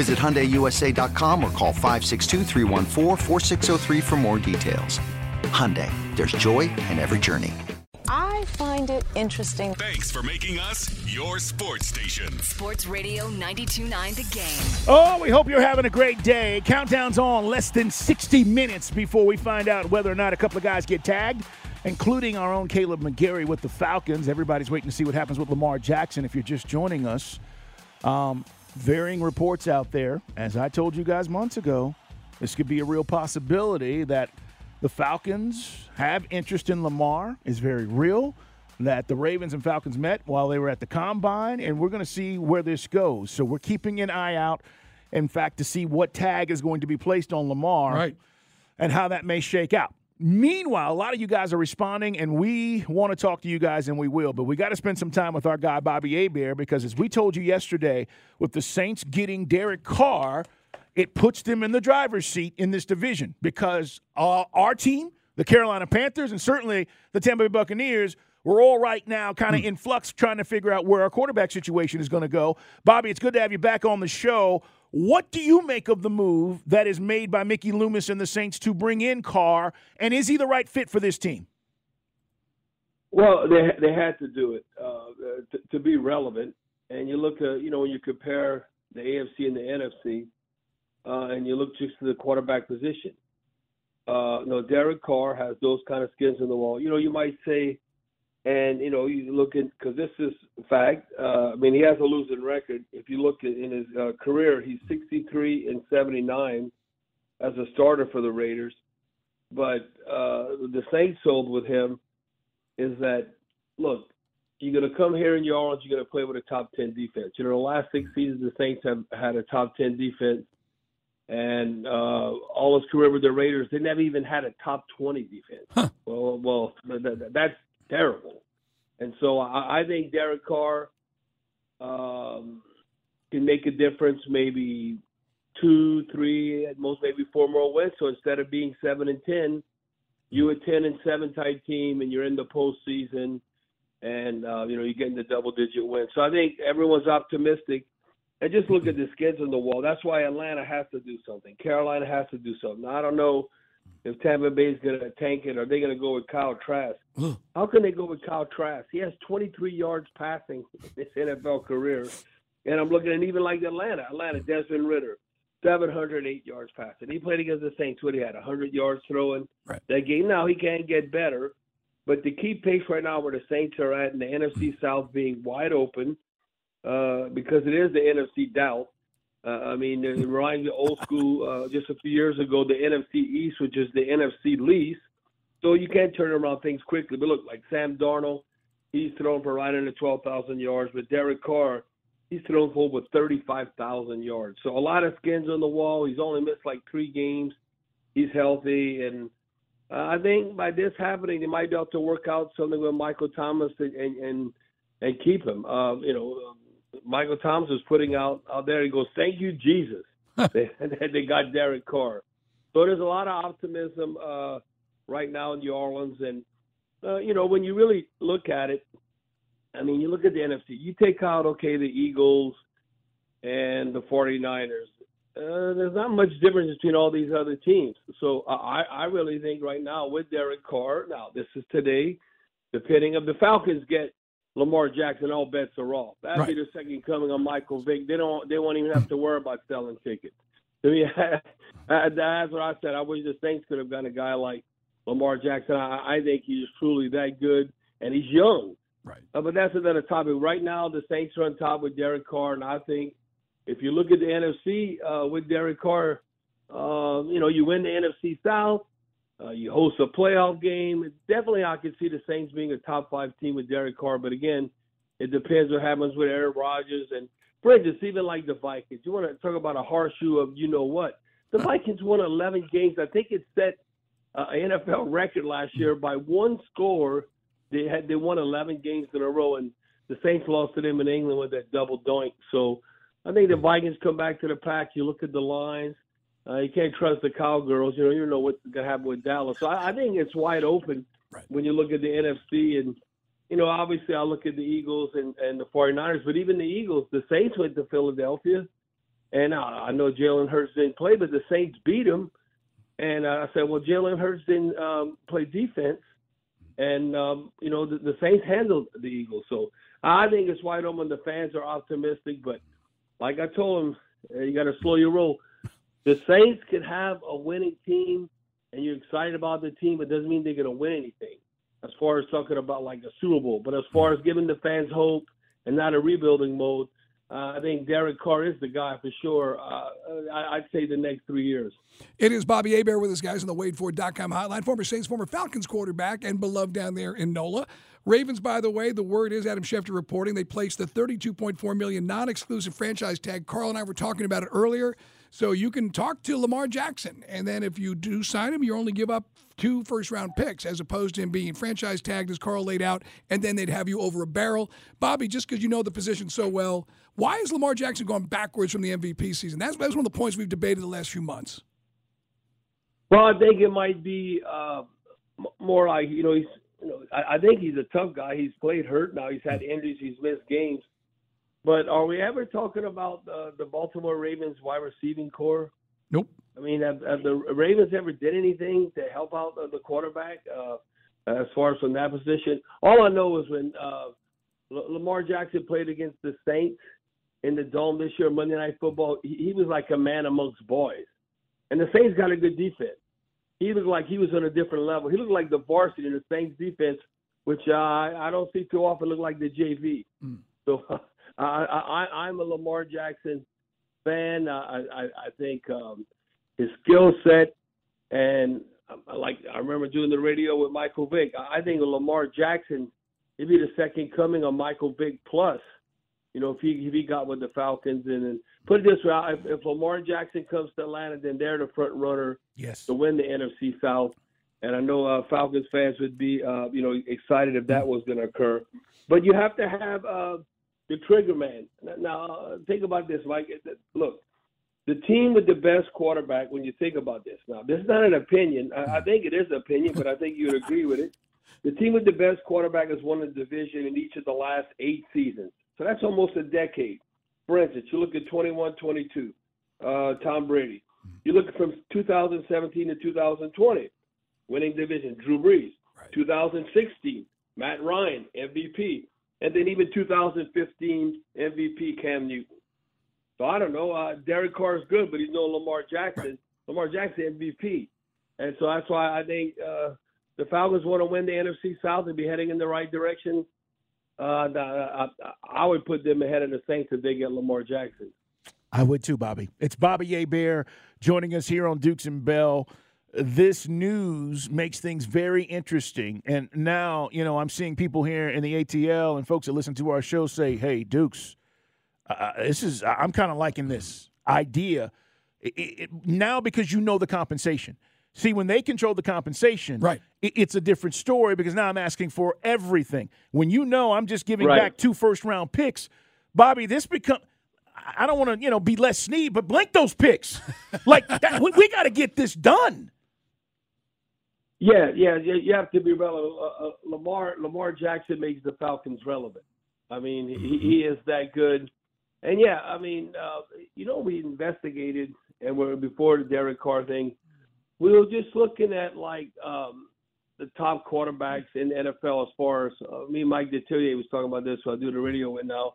Visit HyundaiUSA.com or call 562 for more details. Hyundai, there's joy in every journey. I find it interesting. Thanks for making us your sports station. Sports Radio 92.9 The Game. Oh, we hope you're having a great day. Countdown's on less than 60 minutes before we find out whether or not a couple of guys get tagged including our own Kaleb McGary with the Falcons. Everybody's waiting to see what happens with Lamar Jackson. If you're just joining us, um, varying reports out there. As I told you guys months ago, this could be a real possibility that the Falcons have interest in Lamar is very real. That the Ravens and Falcons met while they were at the combine, and we're going to see where this goes. So we're keeping an eye out, in fact, to see what tag is going to be placed on Lamar Right. and how that may shake out. Meanwhile, a lot of you guys are responding, and we want to talk to you guys, and we will. But we got to spend some time with our guy Bobby Hebert because, as we told you yesterday, with the Saints getting Derek Carr, it puts them in the driver's seat in this division because uh, our team, the Carolina Panthers, and certainly the Tampa Bay Buccaneers. We're all right now, kind of in flux, trying to figure out where our quarterback situation is going to go. Bobby, it's good to have you back on the show. What do you make of the move that is made by Mickey Loomis and the Saints to bring in Carr, and is he the right fit for this team? Well, they they had to do it uh, to, to be relevant. And you look at you know when you compare the AFC and the NFC, uh, and you look just to the quarterback position. Uh, you know, Derek Carr has those kind of skins in the wall. You know, you might say, and you know, you look at because this is fact. Uh, I mean, he has a losing record. If you look at in his uh, career, he's 63 and 79 as a starter for the Raiders. But uh, the Saints sold with him is that look, you're going to come here in New Orleans, you're going to play with a top 10 defense. You know, the last six seasons, the Saints have had a top 10 defense. And uh, all his career with the Raiders, they never even had a top 20 defense. Well, well, that, that- that's terrible. And so I, I think Derek Carr um, can make a difference, maybe two, three, at most maybe four more wins. So instead of being seven and ten, you a ten and seven type team, and you're in the postseason, and uh, you know you're getting the double digit win. So I think everyone's optimistic. And just look at the skids on the wall. That's why Atlanta has to do something. Carolina has to do something. I don't know if Tampa Bay is going to tank it are they're going to go with Kyle Trask. How can they go with Kyle Trask? He has 23 yards passing in his NFL career. And I'm looking at even like Atlanta. Atlanta, Desmond Ridder, 708 yards passing. He played against the Saints when he had 100 yards throwing. Right. That game now he can't get better. But the key pace right now where the Saints are at and the NFC South being wide open uh, because it is the NFC doubt. Uh, I mean, it reminds me old school. Uh, just a few years ago, the NFC East, which is the NFC least. So you can't turn around things quickly. But look, like Sam Darnold, he's thrown for right under 12,000 yards. But Derek Carr, he's thrown for over 35,000 yards. So a lot of skins on the wall. He's only missed like three games. He's healthy, and uh, I think by this happening, they might be able to work out something with Michael Thomas and and and, keep him. Uh, you know, Michael Thomas is putting out out there. He goes, "Thank you, Jesus." they, they got Derek Carr. So there's a lot of optimism uh, right now in New Orleans, and uh, you know when you really look at it, I mean, you look at the NFC. You take out okay the Eagles and the 49ers. Uh, there's not much difference between all these other teams. So I, I really think right now with Derek Carr, now this is today, depending if the Falcons get Lamar Jackson, all bets are off. That'd be the second coming of Michael Vick. They don't, they won't even have to worry about selling tickets. I mean, that's what I said. I wish the Saints could have gotten a guy like Lamar Jackson. I, I think he's truly that good. and he's young. Right. Uh, but that's another topic. Right now, the Saints are on top with Derek Carr, and I think if you look at the NFC uh, with Derek Carr, uh, you know, you win the NFC South, uh, you host a playoff game. Definitely, I could see the Saints being a top five team with Derek Carr. But again, it depends what happens with Aaron Rodgers and, for even like the Vikings. You want to talk about a horseshoe of you know what? The Vikings won 11 games. I think it set uh, an NFL record last year by one score. They had they won 11 games in a row, and the Saints lost to them in England with that double doink. So I think the Vikings come back to the pack. You look at the lines. Uh, you can't trust the Cowgirls. You know, you don't know what's going to happen with Dallas. So I, I think it's wide open Right. when you look at the NFC. And, you know, obviously I look at the Eagles and, and the 49ers, but even the Eagles, the Saints went to Philadelphia. And uh, I know Jalen Hurts didn't play, but the Saints beat him. And uh, I said, well, Jalen Hurts didn't um, play defense. And, um, you know, the, the Saints handled the Eagles. So I think it's wide open. The fans are optimistic. But like I told them, uh, you got to slow your roll. The Saints could have a winning team, and you're excited about the team, it doesn't mean they're going to win anything. As far as talking about like a Super Bowl, but as far as giving the fans hope and not a rebuilding mode, uh, I think Derek Carr is the guy for sure. Uh, I, I'd say the next three years. It is Bobby Hebert with us, guys, on the WadeFord.com hotline. Former Saints, former Falcons quarterback, and beloved down there in NOLA. Ravens, by the way, the word is Adam Schefter reporting they placed the 32.4 million non-exclusive franchise tag. Carl and I were talking about it earlier. So you can talk to Lamar Jackson, and then if you do sign him, you only give up two first-round picks, as opposed to him being franchise tagged, as Carl laid out, and then they'd have you over a barrel. Bobby, just because you know the position so well, why is Lamar Jackson going backwards from the MVP season? That's, that's one of the points we've debated the last few months. Well, I think it might be uh, more like you know he's you know I, I think he's a tough guy. He's played hurt now. He's had injuries. He's missed games. But are we ever talking about uh, the Baltimore Ravens wide receiving core? Nope. I mean, have, have the Ravens ever did anything to help out the, the quarterback uh, as far as from that position? All I know is when uh, L- Lamar Jackson played against the Saints in the Dome this year, Monday Night Football, he, he was like a man amongst boys. And the Saints got a good defense. He looked like he was on a different level. He looked like the varsity in the Saints defense, which uh, I I don't see too often look like the JV. Mm. So I, I, I'm a Lamar Jackson fan. I, I, I think um, his skill set and um, like I remember doing the radio with Michael Vick. I think Lamar Jackson, he'd be the second coming of Michael Vick plus. You know, if he if he got with the Falcons and then put it this way, if, if Lamar Jackson comes to Atlanta, then they're the front runner Yes. to win the NFC South. And I know uh, Falcons fans would be, uh, you know, excited if that was going to occur. But you have to have uh, the trigger man. Now, uh, think about this, Mike. Look, the team with the best quarterback. When you think about this, now this is not an opinion. I, I think it is an opinion, but I think you'd agree with it. The team with the best quarterback has won the division in each of the last eight seasons. So that's almost a decade. For instance, you look at 21 22, uh, Tom Brady. You look from 2017 to 2020, winning division, Drew Brees. 2016, Matt Ryan, MVP. And then even 2015, MVP Cam Newton. So I don't know. Uh, Derek Carr is good, but he's no Lamar Jackson. Lamar Jackson MVP. And so that's why I think uh, the Falcons want to win the NFC South and be heading in the right direction. Uh, I, I would put them ahead of the Saints if they get Lamar Jackson. I would too, Bobby. It's Bobby Hebert joining us here on Dukes and Bell. This news makes things very interesting. And now, you know, I'm seeing people here in the ATL and folks that listen to our show say, hey, Dukes, uh, this is, I'm kind of liking this idea. It, it, now because you know the compensation. See, when they control the compensation, Right. it, it's a different story because now I'm asking for everything. When you know I'm just giving Right. back two first round picks, Bobby, this become. I don't want to, you know, be less sneed, but blink those picks. like that, we, we got to get this done. Yeah, yeah, you you have to be relevant. Uh, uh, Lamar Lamar Jackson makes the Falcons relevant. I mean, he, he is that good. And yeah, I mean, uh, you know, we investigated and we're before the Derek Carr thing. We were just looking at like um, the top quarterbacks in the NFL as far as uh, me and Mike Detillier was talking about this. So I do the radio with now.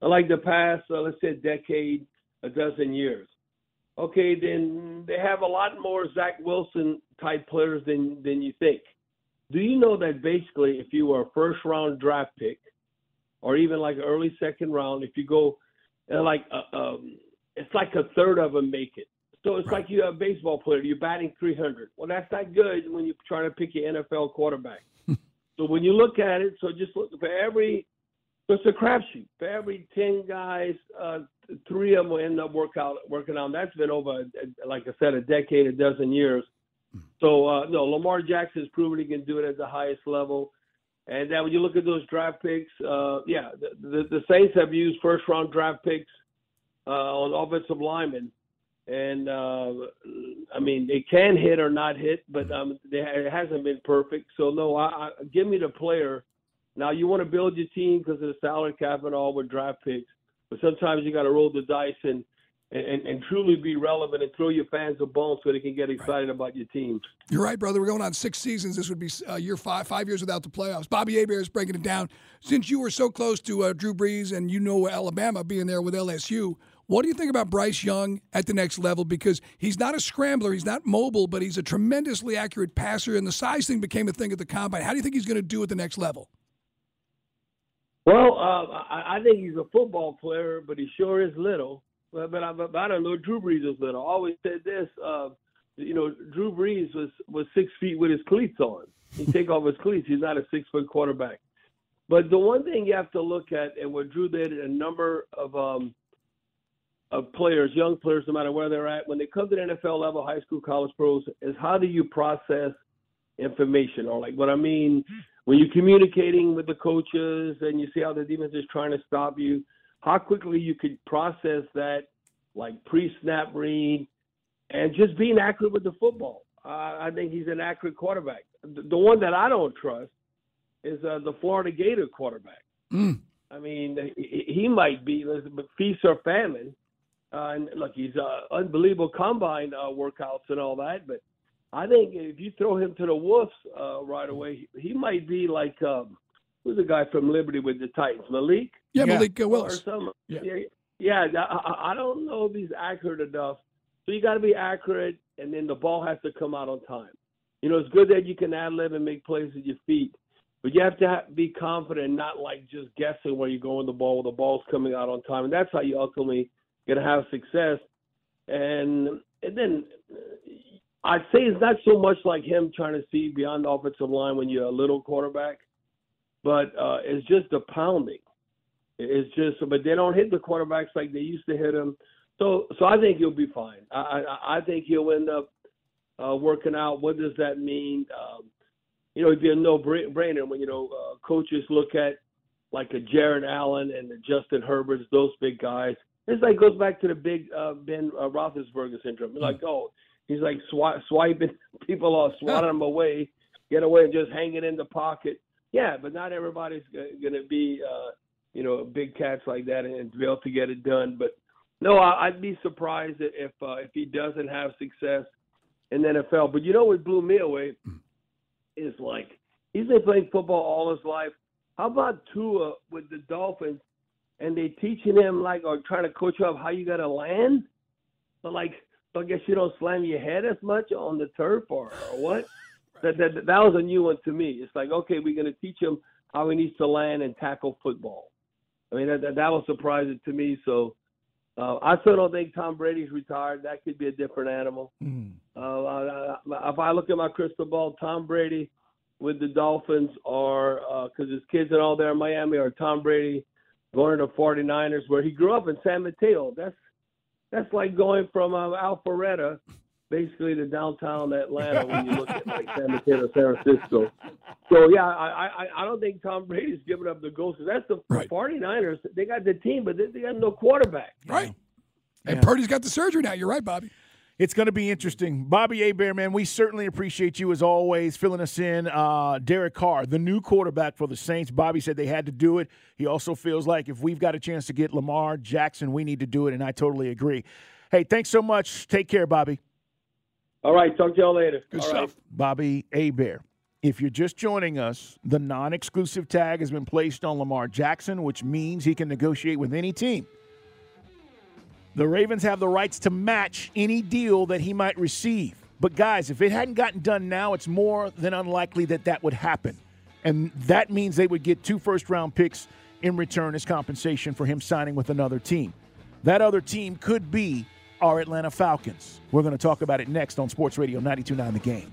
Like the past, uh, let's say, a decade, a dozen years okay, then they have a lot more Zach Wilson type players than than you think. Do you know that basically, if you were a first round draft pick, or even like early second round, if you go, uh, like uh, um, it's like a third of them make it. So it's right. like you're a baseball player, you're batting 300. Well, that's not good when you're trying to pick your NFL quarterback. so when you look at it, so just look for every, it's a crapshoot. For every 10 guys, uh, three of them will end up work out, working out. That's been over, like I said, a decade, a dozen years. So uh, no, Lamar Jackson has proven he can do it at the highest level. And then when you look at those draft picks, uh, yeah, the, the, the Saints have used first round draft picks uh, on offensive linemen, and uh, I mean they can hit or not hit, but um, they, it hasn't been perfect. So no, I, I, give me the player. Now you want to build your team because of the salary cap and all with draft picks, but sometimes you got to roll the dice and and, and, truly be relevant and throw your fans a bone so they can get excited right. about your team. You're right, brother. We're going on six seasons. This would be uh, year five, five years without the playoffs. Bobby Hebert is breaking it down. Since you were so close to uh, Drew Brees and you know Alabama being there with LSU, what do you think about Bryce Young at the next level? Because he's not a scrambler, he's not mobile, but he's a tremendously accurate passer, and the size thing became a thing at the combine. How do you think he's going to do at the next level? Well, uh, I, I think he's a football player, but he sure is little. But, but, I, but I don't know. Drew Brees was little. I always said this. Uh, you know, Drew Brees was was six feet with his cleats on. He take off his cleats. He's not a six foot quarterback. But the one thing you have to look at, and what Drew did, a number of um, of players, young players, no matter where they're at, when they come to the NFL level, high school, college pros, is how do you process information? Or like what I mean, when you're communicating with the coaches and you see how the defense is trying to stop you, how quickly you could process that, like pre-snap read, and just being accurate with the football. Uh, I think he's an accurate quarterback. The, the one that I don't trust is uh, the Florida Gator quarterback. Mm. I mean, he, he might be feast or famine. Uh, and look, he's uh, unbelievable combine uh, workouts and all that, but I think if you throw him to the wolves uh, right away, he might be like um, who's the guy from Liberty with the Titans, Malik. Yeah, Malik uh, Willis. Or some, yeah, yeah. yeah I, I don't know if he's accurate enough. So you got to be accurate, and then the ball has to come out on time. You know, it's good that you can ad lib and make plays with your feet, but you have to have, be confident, not like just guessing where you're going the ball. The ball's coming out on time, and that's how you ultimately going to have success. And and then I'd say it's not so much like him trying to see beyond the offensive line when you're a little quarterback, but uh, it's just the pounding. It's just, but they don't hit the quarterbacks like they used to hit them. So, so I think he'll be fine. I, I, I think he'll end up uh, working out. What does that mean? Um, you know, it'd be a no-brainer when you know uh, coaches look at like a Jared Allen and the Justin Herberts, those big guys. It's like goes back to the big uh, Ben uh, Roethlisberger syndrome. Like, oh, he's like swi- swiping people off, swatting them away, get away, and just hanging in the pocket. Yeah, but not everybody's going to be, uh, you know, big cats like that and be able to get it done. But no, I, would be surprised if uh, if he doesn't have success in the NFL. But you know what blew me away is like he's been playing football all his life. How about Tua with the Dolphins? and they teaching him like or trying to coach up how you got to land. But like, so I guess you don't slam your head as much on the turf or, or what? that, that that was a new one to me. It's like, okay, we're gonna teach him how he needs to land and tackle football. I mean, that that, that was surprising to me. So. Uh, I still don't think Tom Brady's retired. That could be a different animal. Mm. Uh, if I look at my crystal ball, Tom Brady with the Dolphins, or because uh, his kids and all there in Miami, or Tom Brady going to the 49ers, where he grew up in San Mateo. That's that's like going from um, Alpharetta, basically to downtown Atlanta when you look at like San Mateo, San Francisco. So yeah, I I, I don't think Tom Brady's giving up the ghost. That's the right. 49ers. They got the team, but they, they got no quarterback. Right. And yeah. Purdy's got the surgery now. You're right, Bobby. It's going to be interesting. Bobby Hebert, man, we certainly appreciate you as always filling us in. Uh, Derek Carr, the new quarterback for the Saints. Bobby said they had to do it. He also feels like if we've got a chance to get Lamar Jackson, we need to do it, and I totally agree. Hey, thanks so much. Take care, Bobby. All right. Talk to y'all later. Good All stuff. Right. Bobby Hebert. If you're just joining us, the non exclusive tag has been placed on Lamar Jackson, which means he can negotiate with any team. The Ravens have the rights to match any deal that he might receive. But guys, if it hadn't gotten done now, it's more than unlikely that that would happen. And that means they would get two first round picks in return as compensation for him signing with another team. That other team could be our Atlanta Falcons. We're going to talk about it next on Sports Radio 929 The Game.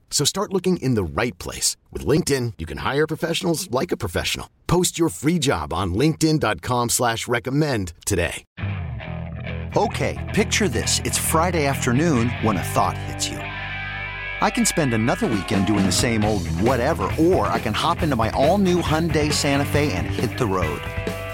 So start looking in the right place. With LinkedIn, you can hire professionals like a professional. Post your free job on linkedin.com slash recommend today. Okay, picture this. It's Friday afternoon when a thought hits you. I can spend another weekend doing the same old whatever, or I can hop into my all-new Hyundai Santa Fe and hit the road.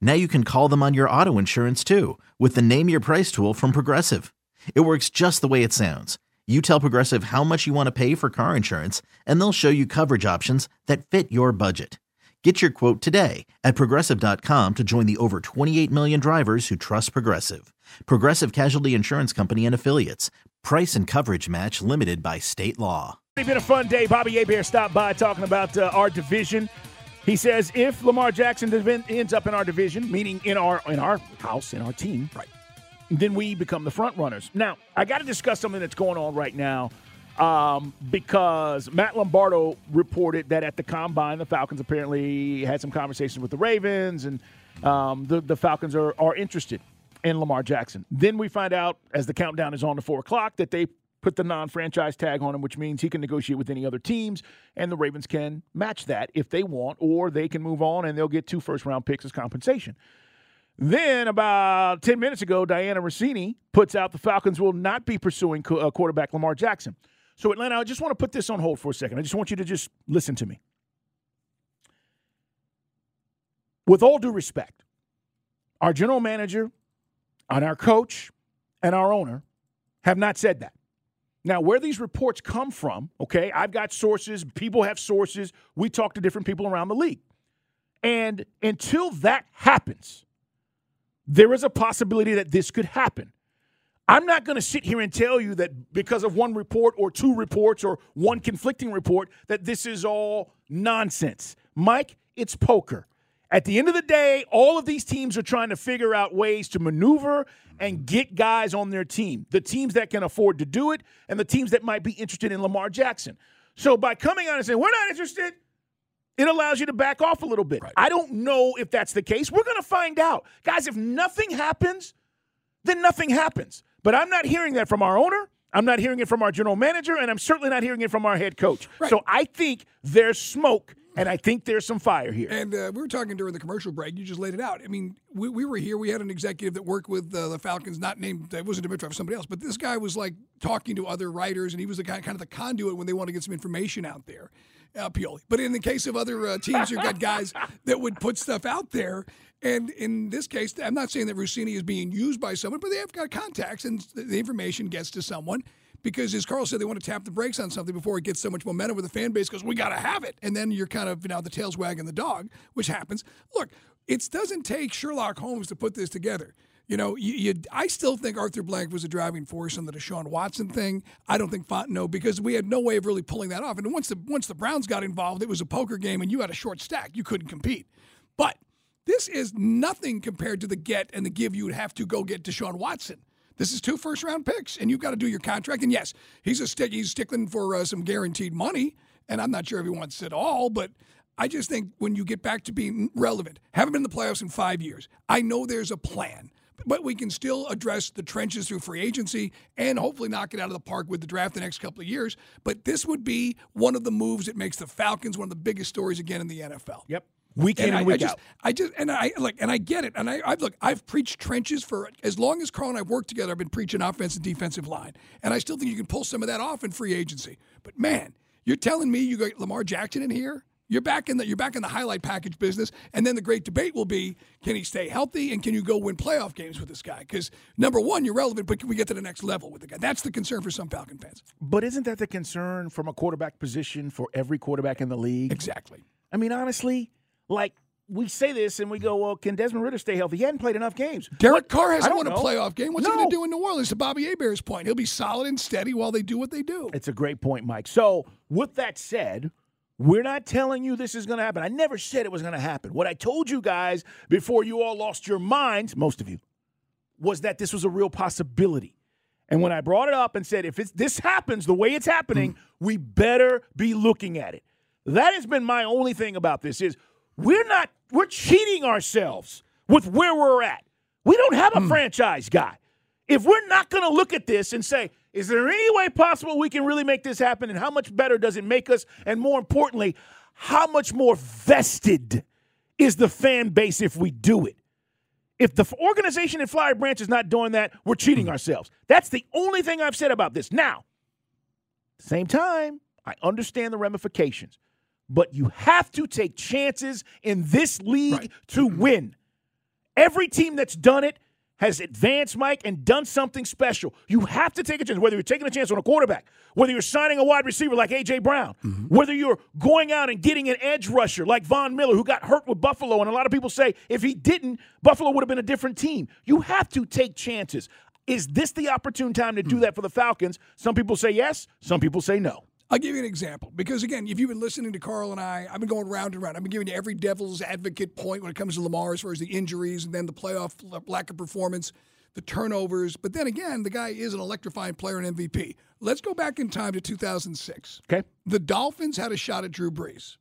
Now you can call them on your auto insurance too with the Name Your Price tool from Progressive. It works just the way it sounds. You tell Progressive how much you want to pay for car insurance, and they'll show you coverage options that fit your budget. Get your quote today at progressive.com to join the over 28 million drivers who trust Progressive. Progressive Casualty Insurance Company and Affiliates. Price and coverage match limited by state law. It's been a fun day. Bobby Hebert stopped by talking about uh, our division. He says if Lamar Jackson ends up in our division, meaning in our in our house, in our team, right, then we become the front runners. Now, I got to discuss something that's going on right now um, because Matt Lombardo reported that at the combine, the Falcons apparently had some conversations with the Ravens, and um, the the Falcons are are interested in Lamar Jackson. Then we find out as the countdown is on to four o'clock that they put the non-franchise tag on him, which means he can negotiate with any other teams, and the Ravens can match that if they want, or they can move on and they'll get two first-round picks as compensation. Then, about 10 minutes ago, Dianna Russini puts out the Falcons will not be pursuing uh, quarterback Lamar Jackson. So, Atlanta, I just want to put this on hold for a second. I just want you to just listen to me. With all due respect, our general manager and our coach and our owner have not said that. Now, where these reports come from, okay, I've got sources, people have sources, we talk to different people around the league. And until that happens, there is a possibility that this could happen. I'm not going to sit here and tell you that because of one report or two reports or one conflicting report that this is all nonsense. Mike, it's poker. At the end of the day, all of these teams are trying to figure out ways to maneuver and get guys on their team. The teams that can afford to do it and the teams that might be interested in Lamar Jackson. So by coming out and saying, we're not interested, it allows you to back off a little bit. Right. I don't know if that's the case. We're going to find out. Guys, if nothing happens, then nothing happens. But I'm not hearing that from our owner. I'm not hearing it from our general manager, and I'm certainly not hearing it from our head coach. Right. So I think there's smoke, and I think there's some fire here. And uh, we were talking during the commercial break. You just laid it out. I mean, we, we were here. We had an executive that worked with uh, the Falcons, not named, it wasn't Dimitroff, somebody else, but this guy was like talking to other writers, and he was the guy, kind of the conduit when they want to get some information out there. Uh, Pioli. But in the case of other uh, teams, you've got guys that would put stuff out there, and in this case, I'm not saying that Russini is being used by someone, but they have got contacts and the information gets to someone because, as Carl said, they want to tap the brakes on something before it gets so much momentum with the fan base because we got to have it. And then you're kind of, you know, the tail's wagging the dog, which happens. Look, it doesn't take Sherlock Holmes to put this together. You know, you, you, I still think Arthur Blank was a driving force on the Deshaun Watson thing. I don't think Fontenot because we had no way of really pulling that off. And once the once the Browns got involved, it was a poker game, and you had a short stack. You couldn't compete. But this is nothing compared to the get and the give you would have to go get Deshaun Watson. This is two first round picks, and you've got to do your contract. And yes, he's a stick. He's stickling for uh, some guaranteed money, and I'm not sure if he wants it all, but I just think when you get back to being relevant, haven't been in the playoffs in five years. I know there's a plan, but we can still address the trenches through free agency and hopefully knock it out of the park with the draft the next couple of years. But this would be one of the moves that makes the Falcons one of the biggest stories again in the NFL. Yep. Week in and, and I, week I just, out. I just, and I look, and I get it. And I, I look, I've preached trenches for as long as Carl and I've worked together. I've been preaching offense and defensive line, and I still think you can pull some of that off in free agency. But man, you're telling me you got Lamar Jackson in here? You're back in the you're back in the highlight package business, and then the great debate will be: Can he stay healthy, and can you go win playoff games with this guy? Because number one, you're relevant, but can we get to the next level with the guy? That's the concern for some Falcon fans. But isn't that the concern from a quarterback position for every quarterback in the league? Exactly. I mean, honestly, like we say this and we go, well, can Desmond Ridder stay healthy? He hadn't played enough games. Derek? Carr hasn't won a know. playoff game. What's he going to do in New Orleans? To Bobby Hebert's point, he'll be solid and steady while they do what they do. It's a great point, Mike. So, with that said, we're not telling you this is going to happen. I never said it was going to happen. What I told you guys before you all lost your minds, most of you, was that this was a real possibility. And when I brought it up and said, if it's, this happens the way it's happening, hmm. we better be looking at it. That has been my only thing about this is we're not we're cheating ourselves with where we're at. We don't have a hmm. franchise guy. If we're not going to look at this and say, is there any way possible we can really make this happen? And how much better does it make us? And more importantly, how much more vested is the fan base if we do it? If the organization at Flowery Branch is not doing that, we're cheating hmm. ourselves. That's the only thing I've said about this. Now, same time, I understand the ramifications, but you have to take chances in this league to win. Every team that's done it has advanced, Mike, and done something special. You have to take a chance, whether you're taking a chance on a quarterback, whether you're signing a wide receiver like A.J. Brown, mm-hmm. whether you're going out and getting an edge rusher like Von Miller, who got hurt with Buffalo. And a lot of people say if he didn't, Buffalo would have been a different team. You have to take chances. Is this the opportune time to do mm. that for the Falcons? Some people say yes, some people say no. I'll give you an example because, again, if you've been listening to Carl and I, I've been going round and round. I've been giving you every devil's advocate point when it comes to Lamar as far as the injuries and then the playoff lack of performance, the turnovers. But then again, the guy is an electrifying player and MVP. Let's go back in time to 2006. Okay. The Dolphins had a shot at Drew Brees.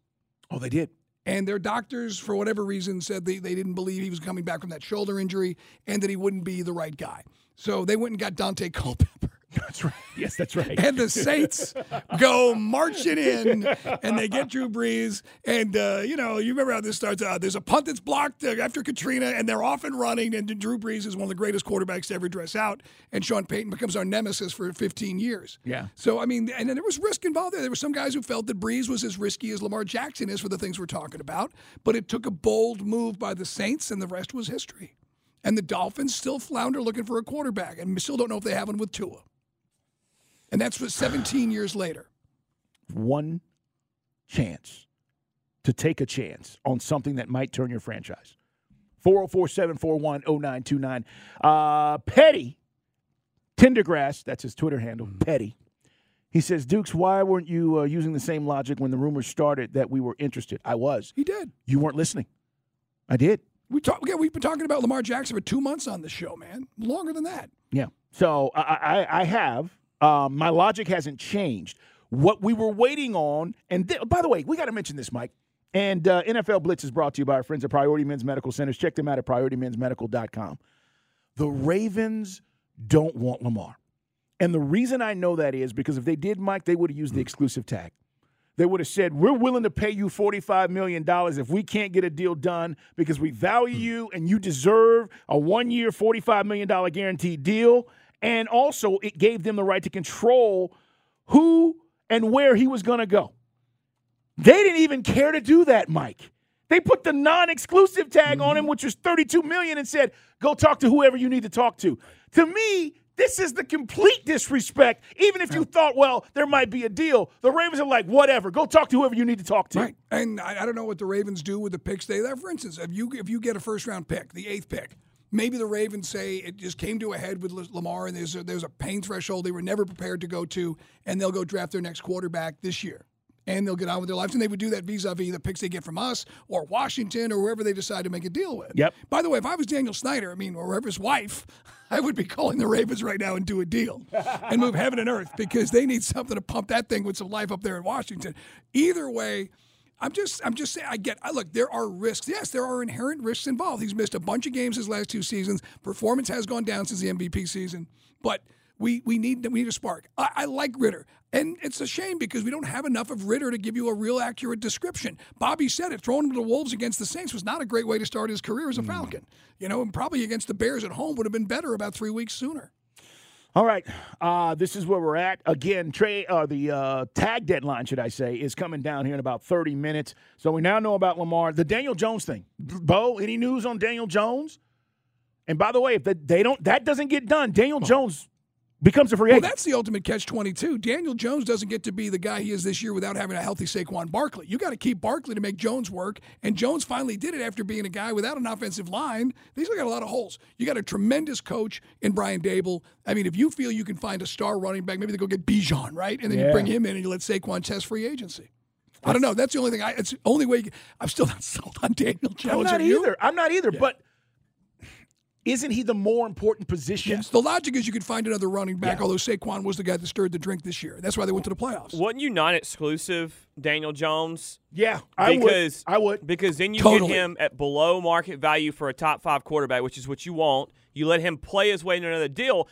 Oh, they did. And their doctors, for whatever reason, said they, they didn't believe he was coming back from that shoulder injury and that he wouldn't be the right guy. So they went and got Daunte Culpepper. That's right. Yes, that's right. And the Saints go marching in, and they get Drew Brees. And uh, you know, you remember how this starts out. There's a punt that's blocked uh, after Katrina, and they're off and running. And Drew Brees is one of the greatest quarterbacks to ever dress out. And Sean Payton becomes our nemesis for 15 years. Yeah. So I mean, and then there was risk involved there. There were some guys who felt that Brees was as risky as Lamar Jackson is for the things we're talking about. But it took a bold move by the Saints, and the rest was history. And the Dolphins still flounder looking for a quarterback, and we still don't know if they have one with Tua. And that's what 17 years later. one chance to take a chance on something that might turn your franchise. 404 741 0929. Uh, Petty, Tindergrass, that's his Twitter handle, Petty. He says, Dukes, why weren't you uh, using the same logic when the rumors started that we were interested? I was. He did. You weren't listening. I did. We talk, yeah, we've been talking about Lamar Jackson for two months on this show, man. Longer than that. Yeah. So I, I, I have. Um, my logic hasn't changed. What we were waiting on, and th- by the way, we got to mention this, Mike. And uh, NFL Blitz is brought to you by our friends at Priority Men's Medical Centers. Check them out at PriorityMen'sMedical.com. The Ravens don't want Lamar. And the reason I know that is because if they did, Mike, they would have used the exclusive tag. They would have said, We're willing to pay you $45 million if we can't get a deal done because we value you and you deserve a one year, $45 million guaranteed deal. And also, it gave them the right to control who and where he was going to go. They didn't even care to do that, Mike. They put the non-exclusive tag on him, mm-hmm. which was 32 million, and said, "Go talk to whoever you need to talk to." To me, this is the complete disrespect. Even if you thought, well, there might be a deal, the Ravens are like, "Whatever, go talk to whoever you need to talk to." Right. And I, I don't know what the Ravens do with the picks they have. For instance, if you if you get a first round pick, the eighth pick, maybe the Ravens say it just came to a head with Lamar and there's a, there's a pain threshold they were never prepared to go to, and they'll go draft their next quarterback this year. And they'll get on with their lives. And they would do that vis a vis the picks they get from us or Washington or whoever they decide to make a deal with. Yep. By the way, if I was Daniel Snyder, I mean, or whoever his wife, I would be calling the Ravens right now and do a deal and move heaven and earth because they need something to pump that thing with some life up there in Washington. Either way, I'm just I'm just saying I get I look there are risks. Yes, there are inherent risks involved. He's missed a bunch of games his last two seasons. Performance has gone down since the MVP season. But We we need we need a spark. I, I like Ridder. And it's a shame because we don't have enough of Ridder to give you a real accurate description. Bobby said it. Throwing him to the Wolves against the Saints was not a great way to start his career as a hmm. Falcon. You know, and probably against the Bears at home would have been better about three weeks sooner. All right, uh, this is where we're at. Again, Trey, uh, the uh, tag deadline, should I say, is coming down here in about 30 minutes. So we now know about Lamar. The Daniel Jones thing. Bo, any news on Daniel Jones? And by the way, if the, they don't, that doesn't get done, Daniel Jones becomes a free agent. Well, that's the ultimate catch 22. Daniel Jones doesn't get to be the guy he is this year without having a healthy Saquon Barkley. You got to keep Barkley to make Jones work, and Jones finally did it after being a guy without an offensive line. They still got a lot of holes. You got a tremendous coach in Brian Daboll. I mean, if you feel you can find a star running back, maybe they go get Bijan, right? And then you bring him in and you let Saquon test free agency. I don't know. That's the only thing. I, it's the only way. I'm still not sold on Daniel Jones. I'm not Are you? either. I'm not either. But isn't he the more important position? Yes. The logic is you could find another running back, although Saquon was the guy that stirred the drink this year. That's why they went to the playoffs. Wasn't you non-exclusive, Daniel Jones? Yeah, I would. because I would. because then you Totally. get him at below market value for a top five quarterback, which is what you want. You let him play his way into another deal,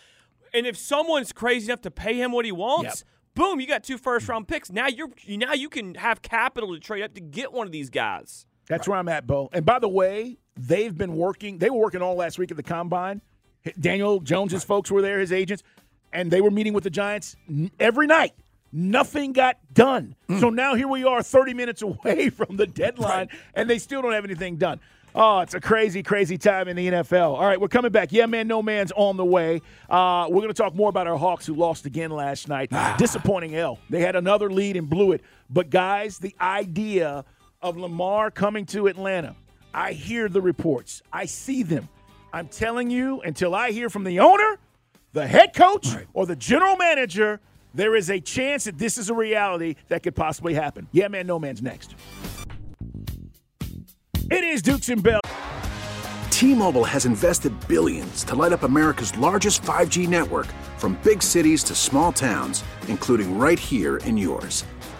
and if someone's crazy enough to pay him what he wants, boom, you got two first round picks. Now you're now you can have capital to trade up to get one of these guys. That's where I'm at, Bo. And by the way, they've been working. They were working all last week at the combine. Daniel Jones's folks were there, his agents, and they were meeting with the Giants every night. Nothing got done. So now here we are, 30 minutes away from the deadline, and they still don't have anything done. Oh, it's a crazy, crazy time in the NFL. All right, we're coming back. Yeah, man, no man's on the way. Uh, we're going to talk more about our Hawks who lost again last night. Disappointing L. They had another lead and blew it. But, guys, the idea of Lamar coming to Atlanta, I hear the reports, I see them. I'm telling you, until I hear from the owner, the head coach, or the general manager, there is a chance that this is a reality that could possibly happen. Yeah, man, no man's next. It is Dukes and Bell. T-Mobile has invested billions to light up America's largest 5G network from big cities to small towns, including right here in yours.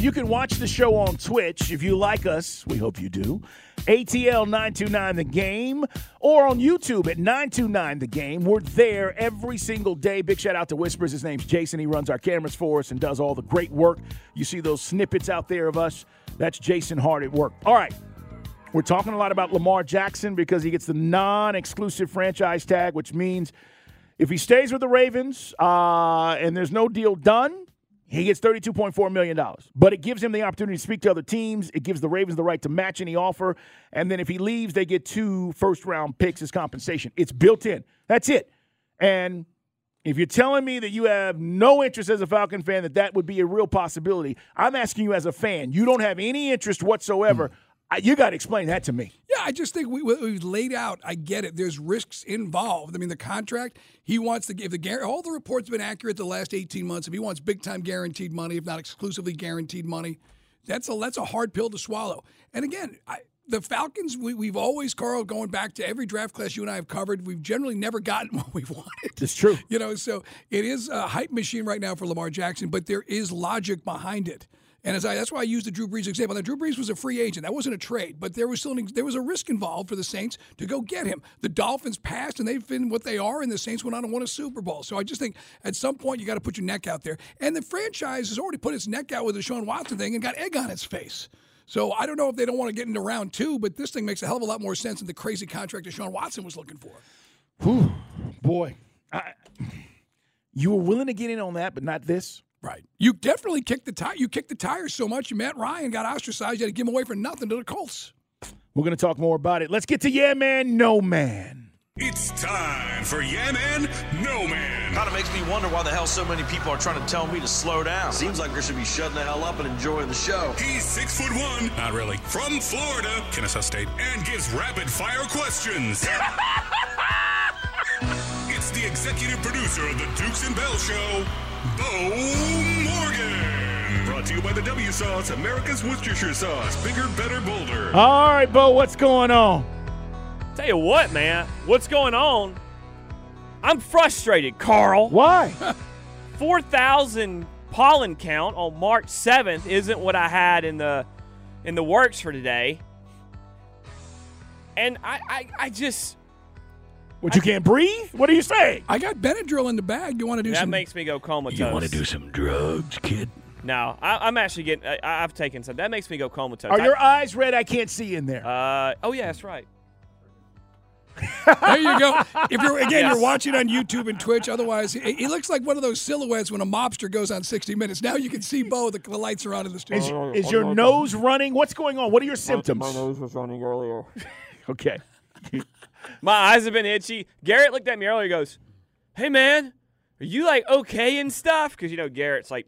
You can watch the show on Twitch if you like us. We hope you do. ATL 929 The Game or on YouTube at 929 The Game. We're there every single day. Big shout out to Whispers. His name's Jason. He runs our cameras for us and does all the great work. You see those snippets out there of us. That's Jason Hart at work. All right. We're talking a lot about Lamar Jackson because he gets the non exclusive franchise tag, which means if he stays with the Ravens uh, and there's no deal done, he gets $32.4 million. But it gives him the opportunity to speak to other teams. It gives the Ravens the right to match any offer. And then if he leaves, they get two first round picks as compensation. It's built in. That's it. And if you're telling me that you have no interest as a Falcon fan, that that would be a real possibility, I'm asking you as a fan, you don't have any interest whatsoever. I- You got to explain that to me. Yeah, I just think we, we- we've laid out. I get it. There's risks involved. I mean, the contract he wants to give the all the reports have been accurate the last 18 months. If he wants big time guaranteed money, if not exclusively guaranteed money, that's a that's a hard pill to swallow. And again, I, the Falcons, we, we've always, Carl, going back to every draft class you and I have covered, we've generally never gotten what we've wanted. It's true. You know, so it is a hype machine right now for Lamar Jackson, but there is logic behind it. And as I, that's why I used the Drew Brees example. Now, Drew Brees was a free agent. That wasn't a trade, but there was still an, there was a risk involved for the Saints to go get him. The Dolphins passed, and they've been what they are, and the Saints went on and won a Super Bowl. So I just think at some point you got to put your neck out there. And the franchise has already put its neck out with the Sean Watson thing and got egg on its face. So I don't know if they don't want to get into round two, but this thing makes a hell of a lot more sense than the crazy contract that Sean Watson was looking for. Whew, boy, I, you were willing to get in on that, but not this. Right. You definitely kicked the tire. You kicked the tires so much. You Matt Ryan got ostracized. You had to give him away for nothing to the Colts. We're going to talk more about it. Let's get to Yeah Man, No Man. It's time for Yeah Man, No Man. Kind of makes me wonder why the hell so many people are trying to tell me to slow down. Seems like we should be shutting the hell up and enjoying the show. He's six foot one, not really, from Florida, Kennesaw State, and gives rapid fire questions. it's the executive producer of the Dukes and Bell Show, Bo Morgan. Brought to you by the W Sauce, America's Worcestershire Sauce. Bigger, better, bolder. All right, Bo, what's going on? Tell you what, man, what's going on? I'm frustrated, Carl. Why? 4,000 pollen count on March 7th isn't what I had in the in the works for today. And I, I, I just What you can't breathe? What are you saying? I got Benadryl in the bag. You want to do that some? That makes me go comatose. You want to do some drugs, kid? No, I, I'm actually getting. I, I've taken some. That makes me go comatose. Are I- your eyes red? I can't see in there. Uh, oh yeah, that's right. there you go. If you're again, Yes. you're watching on YouTube and Twitch. Otherwise, he, he looks like one of those silhouettes when a mobster goes on 60 Minutes. Now you can see Bo. The, the lights are on in the Is, studio. is your nose running? What's going on? What are your symptoms? My nose was running earlier. Okay. My eyes have been itchy. Garrett looked at me earlier. He goes, "Hey man, are you like okay and stuff?" Because you know Garrett's like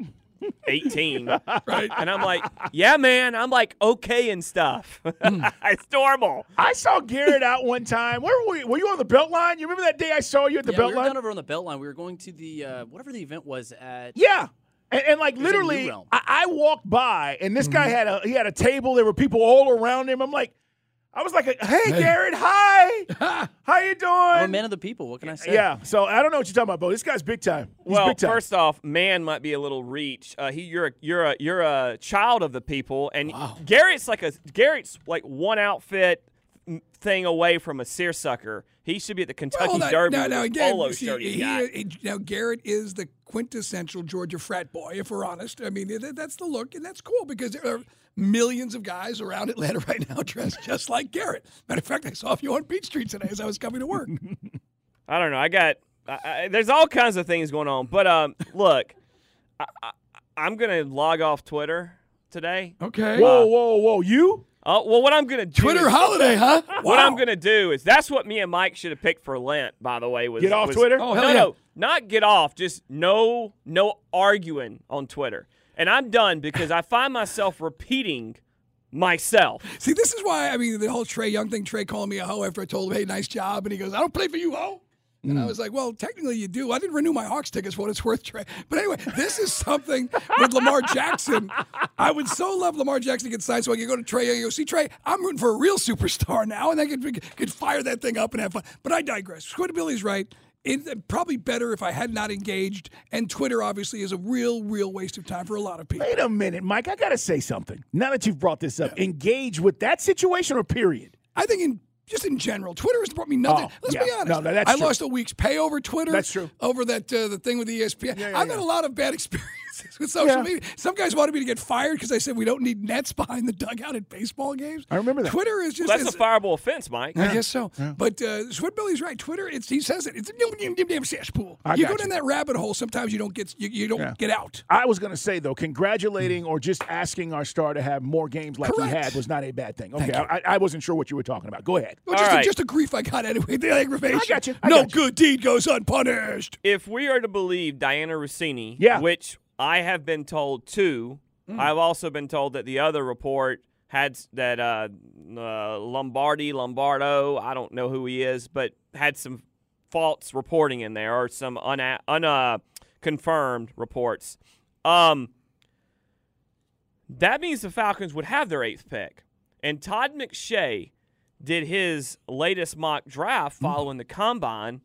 18, right? And I'm like, "Yeah, man, I'm like okay and stuff. it's normal." I saw Garrett out one time. Where were you? Were you on the belt line? You remember that day I saw you at the yeah, belt we were line? down over on the belt line. We were going to the uh, whatever the event was at. Yeah. And, and like It was in New literally, I, I walked by and this Mm-hmm. guy had a he had a table. There were people all around him. I'm like, I was like, "Hey, Garrett, hi, how you doing?" I'm a man of the people. What can I say? Yeah. So I don't know what you're talking about, Bo. This guy's big time. He's well, big time. first off, man might be a little reach. Uh, he, you're a, you're a, you're a child of the people, and Garrett's like a Garrett's like one outfit thing away from a seersucker. He should be at the Kentucky Well, that- Derby now, with now again, polo see, shirt he- he- now Garrett is the quintessential Georgia frat boy, if we're honest. I mean, that's the look, and that's cool because there are millions of guys around Atlanta right now dressed just like Garrett. Matter of fact, I saw a few on Beach Street today as I was coming to work. I don't know. I got I, I, there's all kinds of things going on, but um, look, I, I, I'm gonna log off Twitter today. Okay. Whoa, whoa, whoa! You? Oh well, what I'm gonna do Twitter is- holiday, huh? What I'm gonna do is that's what me and Mike should have picked for Lent. By the way, was Get off was- Twitter? Oh, hell no, yeah. no, not get off. Just no, no arguing on Twitter. And I'm done because I find myself repeating myself. See, this is why I mean the whole Trae Young thing. Trae calling me a hoe after I told him, "Hey, nice job," and he goes, "I don't play for you, hoe." And I hmm. was like, "Well, technically you do. I didn't renew my Hawks tickets for what it's worth, Trae." But anyway, this is something with Lamar Jackson. I would so love Lamar Jackson to get signed so I could go to Trae and go, "See, Trae, I'm rooting for a real superstar now, and I could could fire that thing up and have fun." But I digress. Squidbilly's right. It's probably better if I had not engaged. And Twitter obviously is a real, real waste of time for a lot of people. Wait a minute, Mike. I gotta say something. Now that you've brought this up, engage with that situation or period. I think in just in general, Twitter has brought me nothing. Oh, Let's yeah. be honest. No, I true. lost a week's pay over Twitter. That's true. Over that uh, the thing with the ESPN. Yeah, yeah, I've had a lot of bad experiences with social Yeah. media. Some guys wanted me to get fired because I said we don't need nets behind the dugout at baseball games. I remember that. Twitter is just. That's a fireable offense, Mike. I guess so. But uh, Switbilly's right. Twitter, it's, he says it. It's a damn, damn, damn cesspool. You got go down that rabbit hole. Sometimes you don't get you, you don't Yeah. get out. I was gonna say though, congratulating or just asking our star to have more games like Correct. he had was not a bad thing. Okay, I, I wasn't sure what you were talking about. Go ahead. Well, All just, a, just a grief I got anyway. The aggravation. I got you. I no got you. good deed goes unpunished. If we are to believe Dianna Russini, Yeah. which I have been told too, I've also been told that the other report had that uh, uh, Lombardi, Lombardo, I don't know who he is, but had some false reporting in there or some una- un, uh, reports. Um, that means the Falcons would have their eighth pick. And Todd McShay did his latest mock draft following the combine,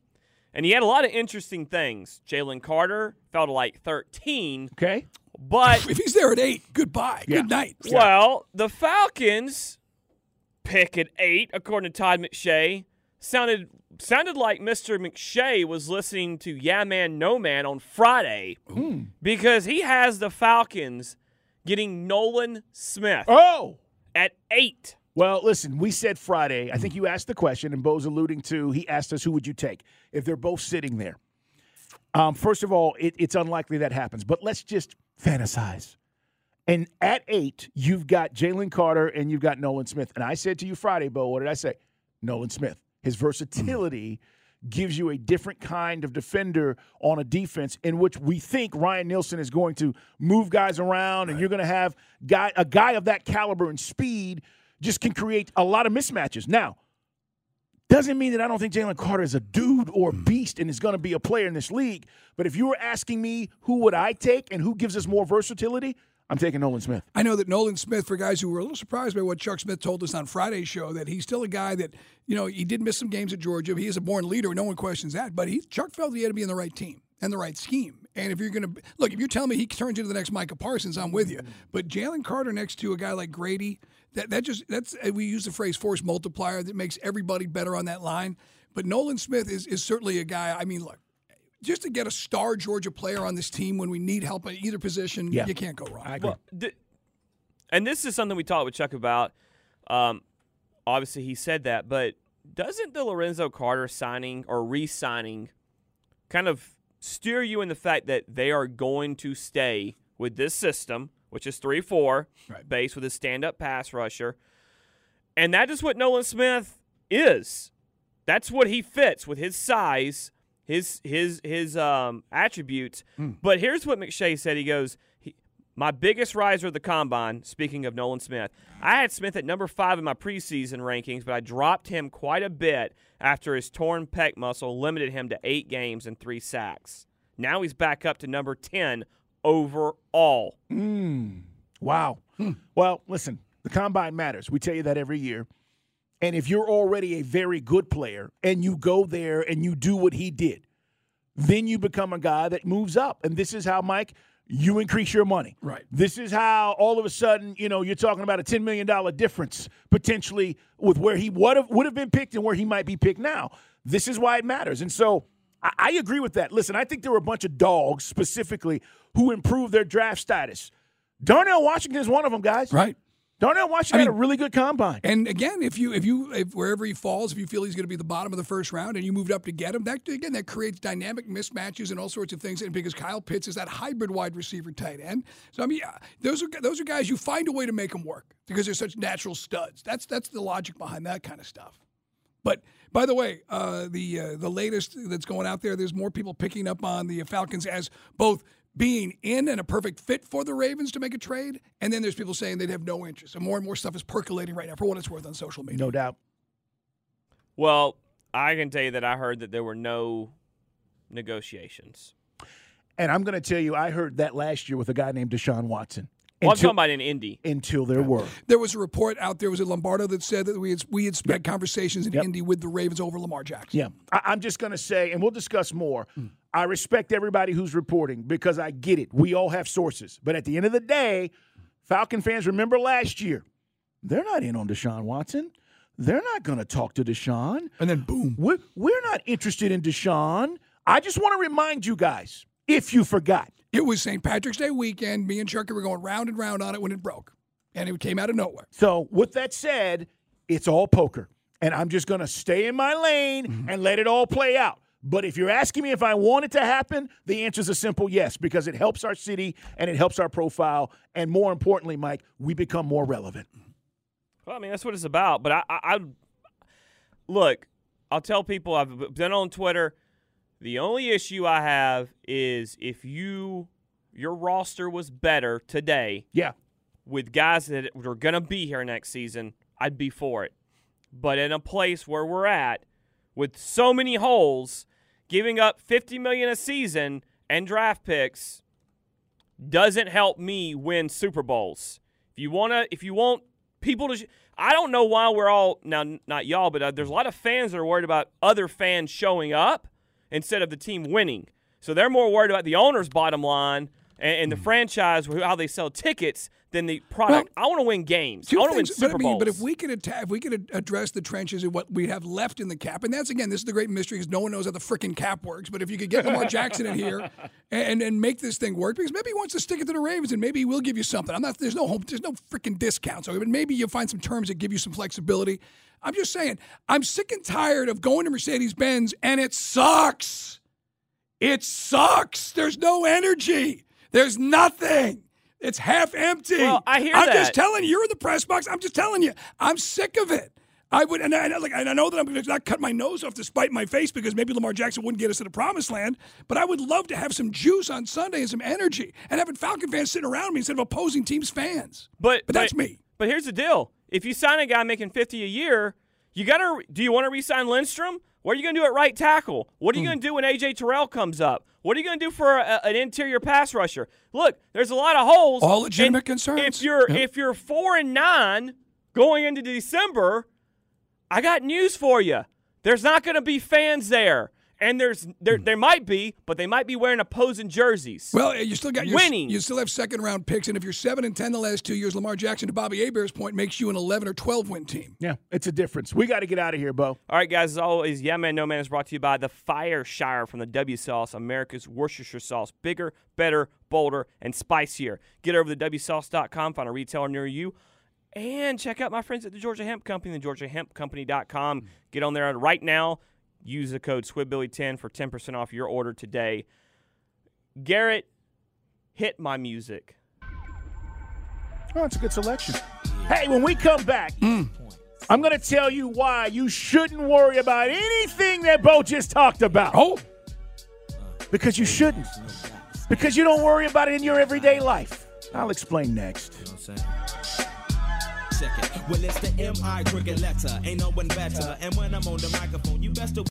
and he had a lot of interesting things. Jalen Carter fell to like 13, Okay. But if he's there at eight, goodbye, good night. Well, the Falcons pick at eight, according to Todd McShay, sounded sounded like Mr. McShay was listening to Yeah Man No Man on Friday hmm. because he has the Falcons getting Nolan Smith. Oh, at eight. Well, listen, we said Friday. I think you asked the question, and Bo's alluding to. He asked us, "Who would you take if they're both sitting there?" Um, first of all, it, it's unlikely that happens, but let's just fantasize. And at eight, you've got Jalen Carter and you've got Nolan Smith. And I said to you Friday, Bo, what did I say? Nolan Smith. His versatility gives you a different kind of defender on a defense in which we think Ryan Nielsen is going to move guys around, and you're going to have guy a guy of that caliber and speed just can create a lot of mismatches. Now, doesn't mean that I don't think Jalen Carter is a dude or hmm. beast and is going to be a player in this league. But if you were asking me who would I take and who gives us more versatility, I'm taking Nolan Smith. I know that Nolan Smith, for guys who were a little surprised by what Chuck Smith told us on Friday's show, that he's still a guy that, you know, he did miss some games at Georgia. He is a born leader. No one questions that. But he, Chuck felt he had to be in the right team and the right scheme. And if you're going to look, if you're telling me he turns into the next Micah Parsons, I'm with you. Hmm. But Jalen Carter next to a guy like Grady, that, that just, that's, we use the phrase force multiplier that makes everybody better on that line. But Nolan Smith is, is certainly a guy, I mean, look, just to get a star Georgia player on this team when we need help at either position, Yeah. you can't go wrong. Well, th- and this is something we talked with Chuck about. Um, obviously, he said that, but doesn't the Lorenzo Carter signing or re-signing kind of steer you in the fact that they are going to stay with this system, which is three four, base with a stand-up pass rusher, and that is what Nolan Smith is. That's what he fits with his size, his his his um, attributes. But here's what McShay said. He goes, he, "My biggest riser of the combine." Speaking of Nolan Smith, I had Smith at number five in my preseason rankings, but I dropped him quite a bit after his torn pec muscle limited him to eight games and three sacks. Now he's back up to number ten overall. Mm. Wow. Well, listen, the combine matters. We tell you that every year. And if you're already a very good player and you go there and you do what he did, then you become a guy that moves up. And this is how, Mike, you increase your money. Right. This is how all of a sudden, you know, you're talking about a $10 million difference potentially with where he would have would have been picked and where he might be picked now. This is why it matters. And so I, I agree with that. Listen, I think there were a bunch of dogs specifically who improved their draft status. Darnell Washington is one of them, guys. Right. Darnell Washington I had a really good combine. And again, if you if you if wherever he falls, if you feel he's going to be the bottom of the first round and you moved up to get him, that again that creates dynamic mismatches and all sorts of things. And because Kyle Pitts is that hybrid wide receiver tight end, so I mean yeah, those are those are guys you find a way to make them work because they're such natural studs. That's that's the logic behind that kind of stuff. But by the way, uh, the uh, the latest that's going out there, there's more people picking up on the Falcons as both being in and a perfect fit for the Ravens to make a trade, and then there's people saying they'd have no interest. And more and more stuff is percolating right now, for what it's worth, on social media. No doubt. Well, I can tell you that I heard that there were no negotiations. And I'm going to tell you, I heard that last year with a guy named Deshaun Watson. Well, I'm talking about in Indy. Until there were. There was a report out there, was it Lombardo that said that we had we had had conversations in Indy with the Ravens over Lamar Jackson. Yeah. I, I'm just going to say, and we'll discuss more. Hmm. I respect everybody who's reporting because I get it. We all have sources. But at the end of the day, Falcon fans remember last year, they're not in on Deshaun Watson. They're not going to talk to Deshaun. And then boom. We're, we're not interested in Deshaun. I just want to remind you guys, if you forgot, It was St. Patrick's Day weekend. Me and Chucky were going round and round on it when it broke, and it came out of nowhere. So, with that said, it's all poker. And I'm just going to stay in my lane mm-hmm. and let it all play out. But if you're asking me if I want it to happen, the answer is a simple yes, because it helps our city and it helps our profile. And more importantly, Mike, we become more relevant. Well, I mean, that's what it's about. But I, I, I look, I'll tell people I've been on Twitter. The only issue I have is if you your roster was better today, yeah, with guys that are going to be here next season, I'd be for it. But in a place where we're at, with so many holes, giving up 50 million a season and draft picks doesn't help me win Super Bowls. If you want to if you want people to sh- I don't know why we're all now not y'all but uh, there's a lot of fans that are worried about other fans showing up instead of the team winning. So they're more worried about the owner's bottom line and, and the mm-hmm. franchise, how they sell tickets, than the product. I want to win games. I want to win Super but, I mean, Bowls. but if we can attack, if we can address the trenches and what we have left in the cap, and that's again, this is the great mystery because no one knows how the freaking cap works. But if you could get Lamar Jackson in here and and make this thing work, because maybe he wants to stick it to the Ravens, and maybe he will give you something. I'm not. There's no home. There's no freaking discount. So, but maybe you'll find some terms that give you some flexibility. I'm just saying, I'm sick and tired of going to Mercedes Benz, and it sucks. It sucks. There's no energy. There's nothing. It's half empty. Well, I hear I'm that. just telling you, you're in the press box. I'm just telling you, I'm sick of it. I would, and I, and I- like, and I know that I'm going to not cut my nose off to spite my face because maybe Lamar Jackson wouldn't get us to the promised land. But I would love to have some juice on Sunday and some energy, and having Falcon fans sitting around me instead of opposing teams' fans. But But that's me. But here's the deal: if you sign a guy making fifty a year, you gotta. Do you want to re-sign Lindstrom? What are you gonna do at right tackle? What are Hmm. you gonna do when AJ Terrell comes up? What are you gonna do for a, an interior pass rusher? Look, there's a lot of holes. All legitimate concerns. If you're Yep. if you're four and nine going into December, I got news for you. There's not gonna be fans there. And there's there hmm. there might be, but they might be wearing opposing jerseys. Well, you still got your, winning. You still have second round picks, and if you're seven and ten the last two years, Lamar Jackson to Bobby Hebert's point makes you an eleven or twelve win team. Yeah, it's a difference. We got to get out of here, Bo. All right, guys, as always, Yeah Man No Man is brought to you by the Fire Shire from the W Sauce, America's Worcestershire sauce. Bigger, better, bolder, and spicier. Get over to WSauce.com, find a retailer near you, and check out my friends at the Georgia Hemp Company, the thegeorgiahempcompany.com. Hmm. Get on there right now. Use the code SWIBBILLY10 for 10% off your order today. Garrett, hit my music. Oh, it's a good selection. Hey, when we come back, mm. I'm going to tell you why you shouldn't worry about anything that Bo just talked about. Oh. Because you shouldn't. Because you don't worry about it in your everyday life. I'll explain next. Second. Well, it's the M.I. cricket letter. Ain't no one better. And when I'm on the microphone, you best to.